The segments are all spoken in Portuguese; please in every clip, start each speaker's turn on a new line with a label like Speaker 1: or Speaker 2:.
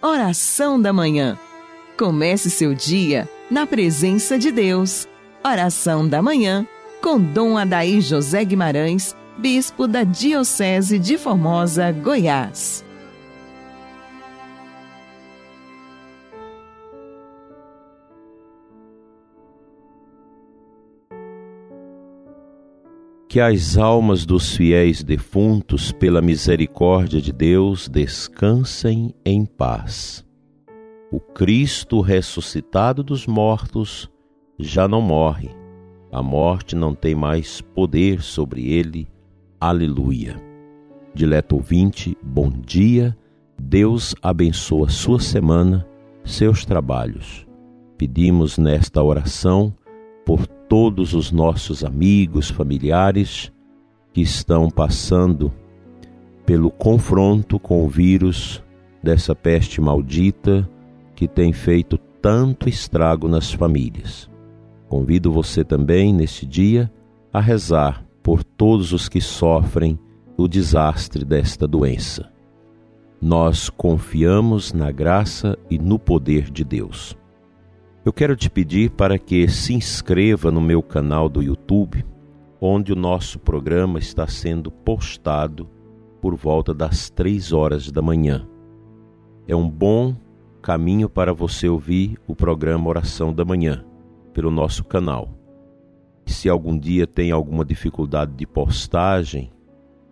Speaker 1: Oração da Manhã. Comece seu dia na presença de Deus. Oração da Manhã com Dom Adaí José Guimarães, Bispo da Diocese de Formosa, Goiás.
Speaker 2: Que as almas dos fiéis defuntos, pela misericórdia de Deus, descansem em paz. O Cristo ressuscitado dos mortos já não morre. A morte não tem mais poder sobre ele. Aleluia. Dileto ouvinte, bom dia. Deus abençoa sua semana, seus trabalhos. Pedimos nesta oração por todos os nossos amigos, familiares que estão passando pelo confronto com o vírus dessa peste maldita que tem feito tanto estrago nas famílias. Convido você também, neste dia, a rezar por todos os que sofrem o desastre desta doença. Nós confiamos na graça e no poder de Deus. Eu quero te pedir para que se inscreva no meu canal do YouTube, onde o nosso programa está sendo postado por volta das três horas da manhã. É um bom caminho para você ouvir o programa Oração da Manhã pelo nosso canal. Se algum dia tem alguma dificuldade de postagem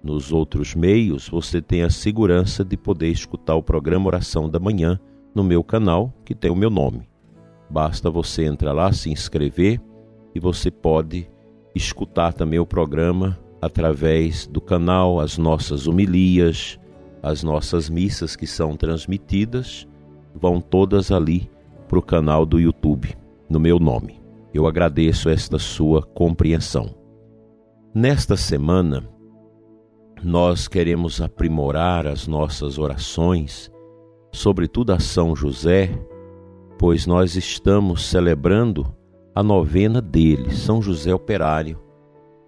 Speaker 2: nos outros meios, você tem a segurança de poder escutar o programa Oração da Manhã no meu canal, que tem o meu nome. Basta você entrar lá, se inscrever e você pode escutar também o programa através do canal, as nossas homilias, as nossas missas que são transmitidas, vão todas ali para o canal do YouTube, no meu nome. Eu agradeço esta sua compreensão. Nesta semana, nós queremos aprimorar as nossas orações, sobretudo a São José, pois nós estamos celebrando a novena dele, São José Operário.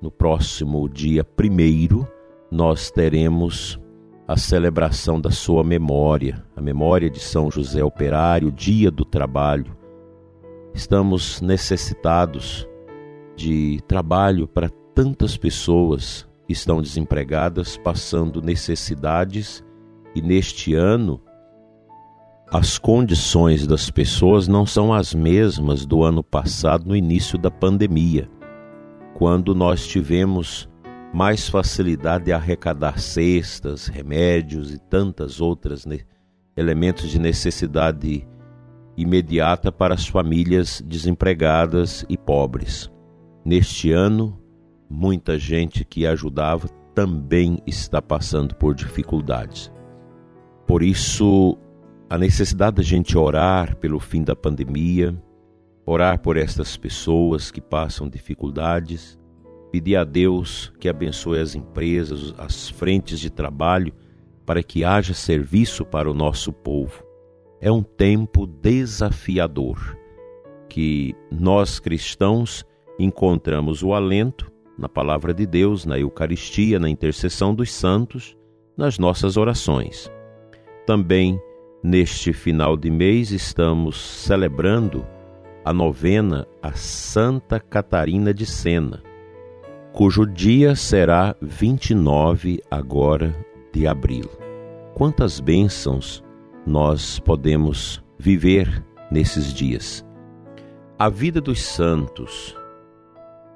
Speaker 2: No próximo dia primeiro, nós teremos a celebração da sua memória, a memória de São José Operário, dia do trabalho. Estamos necessitados de trabalho para tantas pessoas que estão desempregadas, passando necessidades, e neste ano as condições das pessoas não são as mesmas do ano passado, no início da pandemia, quando nós tivemos mais facilidade de arrecadar cestas, remédios e tantas outras né, elementos de necessidade imediata para as famílias desempregadas e pobres. Neste ano, muita gente que ajudava também está passando por dificuldades. Por isso, a necessidade da gente orar pelo fim da pandemia, orar por estas pessoas que passam dificuldades, pedir a Deus que abençoe as empresas, as frentes de trabalho, para que haja serviço para o nosso povo. É um tempo desafiador que nós cristãos encontramos o alento na palavra de Deus, na Eucaristia, na intercessão dos santos, nas nossas orações. Também Neste final de mês estamos celebrando a novena a Santa Catarina de Sena, cujo dia será 29 agora de abril. Quantas bênçãos nós podemos viver nesses dias. A vida dos santos,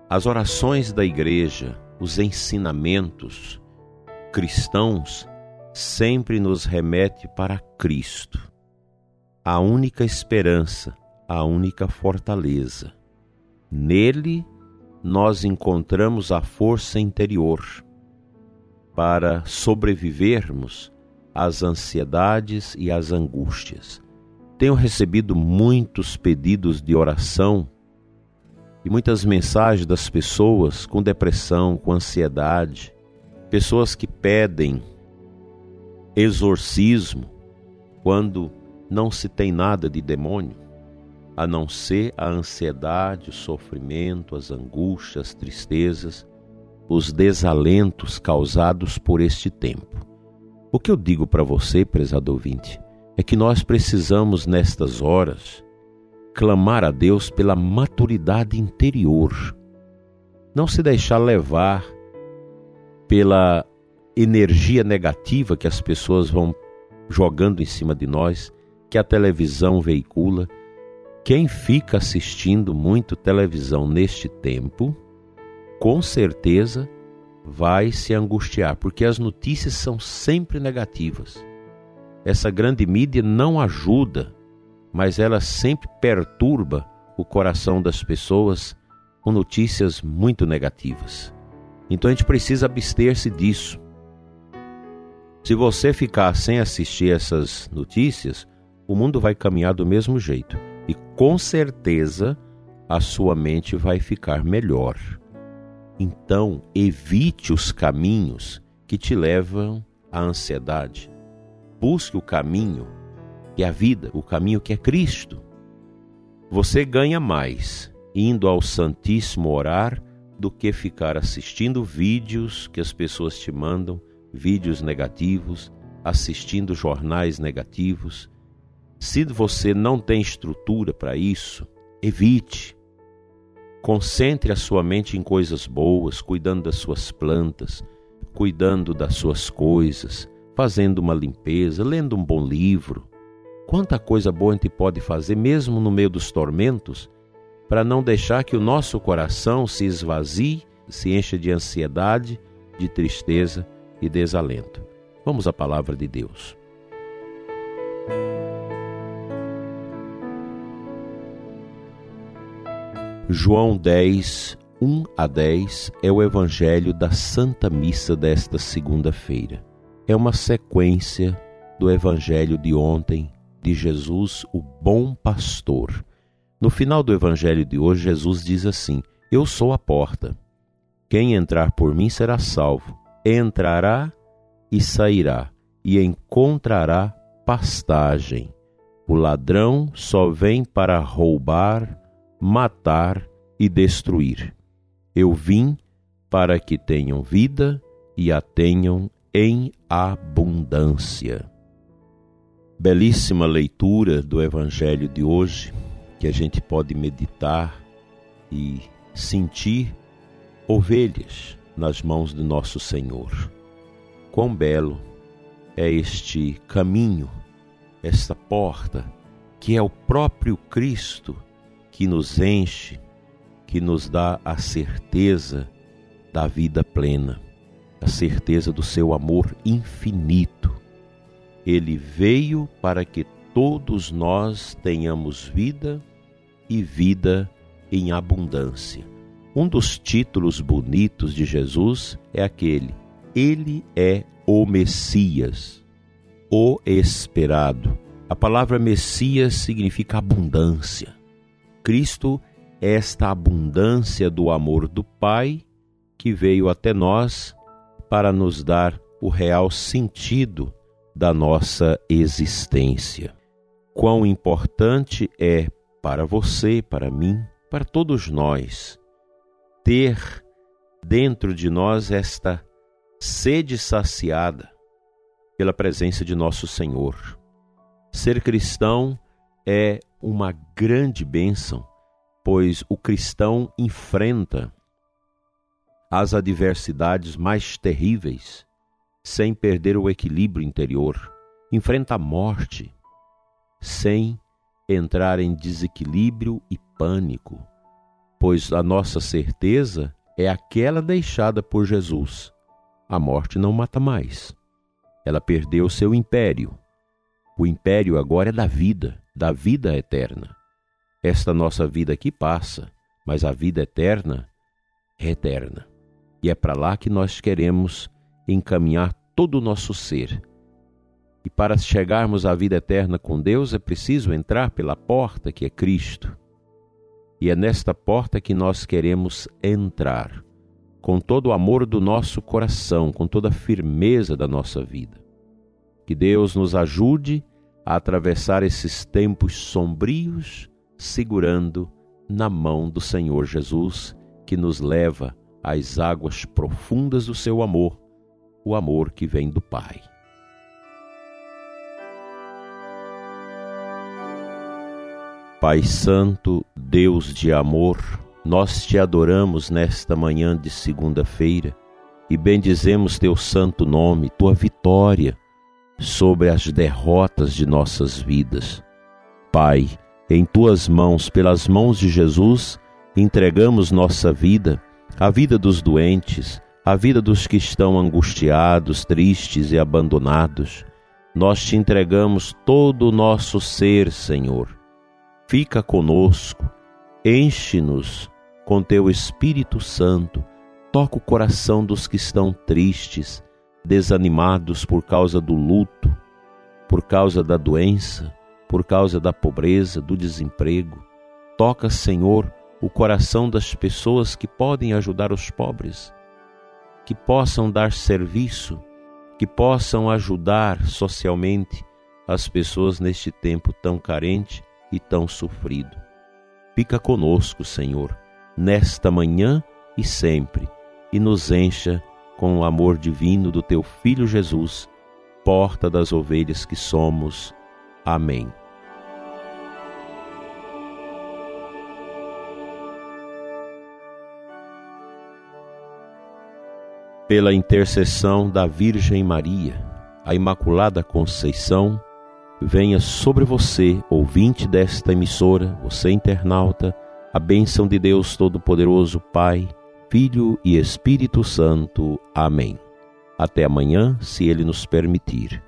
Speaker 2: as orações da igreja, os ensinamentos cristãos sempre nos remete para Cristo, a única esperança, a única fortaleza. Nele nós encontramos a força interior para sobrevivermos às ansiedades e às angústias. Tenho recebido muitos pedidos de oração e muitas mensagens das pessoas com depressão, com ansiedade, pessoas que pedem exorcismo quando não se tem nada de demônio, a não ser a ansiedade, o sofrimento, as angústias, as tristezas, os desalentos causados por este tempo. O que eu digo para você, prezado ouvinte, é que nós precisamos, nestas horas, clamar a Deus pela maturidade interior. Não se deixar levar pela energia negativa que as pessoas vão jogando em cima de nós, que a televisão veicula. Quem fica assistindo muito televisão neste tempo, com certeza vai se angustiar, porque as notícias são sempre negativas. Essa grande mídia não ajuda, mas ela sempre perturba o coração das pessoas com notícias muito negativas. Então a gente precisa abster-se disso. Se você ficar sem assistir essas notícias, o mundo vai caminhar do mesmo jeito e com certeza a sua mente vai ficar melhor. Então, evite os caminhos que te levam à ansiedade. Busque o caminho que é a vida, o caminho que é Cristo. Você ganha mais indo ao Santíssimo orar do que ficar assistindo vídeos que as pessoas te mandam, vídeos negativos, assistindo jornais negativos. Se você não tem estrutura para isso, evite. Concentre a sua mente em coisas boas, cuidando das suas plantas, cuidando das suas coisas, fazendo uma limpeza, lendo um bom livro. Quanta coisa boa a gente pode fazer mesmo no meio dos tormentos, para não deixar que o nosso coração se esvazie, se encha de ansiedade, de tristeza e desalento. Vamos à palavra de Deus. João 10, 1 a 10 é o Evangelho da Santa Missa desta segunda-feira. É uma sequência do Evangelho de ontem de Jesus, o Bom Pastor. No final do Evangelho de hoje, Jesus diz assim: Eu sou a porta. Quem entrar por mim será salvo. Entrará e sairá, e encontrará pastagem. O ladrão só vem para roubar, matar e destruir. Eu vim para que tenham vida e a tenham em abundância. Belíssima leitura do Evangelho de hoje, que a gente pode meditar e sentir ovelhas nas mãos de nosso Senhor. Quão belo é este caminho, esta porta, que é o próprio Cristo que nos enche, que nos dá a certeza da vida plena, a certeza do seu amor infinito. Ele veio para que todos nós tenhamos vida e vida em abundância. Um dos títulos bonitos de Jesus é aquele: Ele é o Messias, o esperado. A palavra Messias significa abundância. Cristo é esta abundância do amor do Pai que veio até nós para nos dar o real sentido da nossa existência. Quão importante é para você, para mim, para todos nós, ter dentro de nós esta sede saciada pela presença de nosso Senhor. Ser cristão é uma grande bênção, pois o cristão enfrenta as adversidades mais terríveis sem perder o equilíbrio interior, enfrenta a morte sem entrar em desequilíbrio e pânico, pois a nossa certeza é aquela deixada por Jesus. A morte não mata mais. Ela perdeu seu império. O império agora é da vida da vida eterna. Esta nossa vida aqui passa, mas a vida eterna é eterna. E é para lá que nós queremos encaminhar todo o nosso ser. E para chegarmos à vida eterna com Deus é preciso entrar pela porta que é Cristo. E é nesta porta que nós queremos entrar, com todo o amor do nosso coração, com toda a firmeza da nossa vida. Que Deus nos ajude a atravessar esses tempos sombrios, segurando na mão do Senhor Jesus, que nos leva às águas profundas do seu amor, o amor que vem do Pai. Pai Santo, Deus de amor, nós te adoramos nesta manhã de segunda-feira e bendizemos teu santo nome, tua vitória sobre as derrotas de nossas vidas. Pai, em tuas mãos, pelas mãos de Jesus, entregamos nossa vida, a vida dos doentes, a vida dos que estão angustiados, tristes e abandonados. Nós te entregamos todo o nosso ser, Senhor Fica conosco, enche-nos com teu Espírito Santo, toca o coração dos que estão tristes, desanimados por causa do luto, por causa da doença, por causa da pobreza, do desemprego. Toca, Senhor, o coração das pessoas que podem ajudar os pobres, que possam dar serviço, que possam ajudar socialmente as pessoas neste tempo tão carente e tão sofrido. Fica conosco, Senhor, nesta manhã e sempre, e nos encha com o amor divino do teu Filho Jesus, porta das ovelhas que somos. Amém. Pela intercessão da Virgem Maria, a Imaculada Conceição, venha sobre você, ouvinte desta emissora, você internauta, a bênção de Deus Todo-Poderoso, Pai, Filho e Espírito Santo. Amém. Até amanhã, se Ele nos permitir.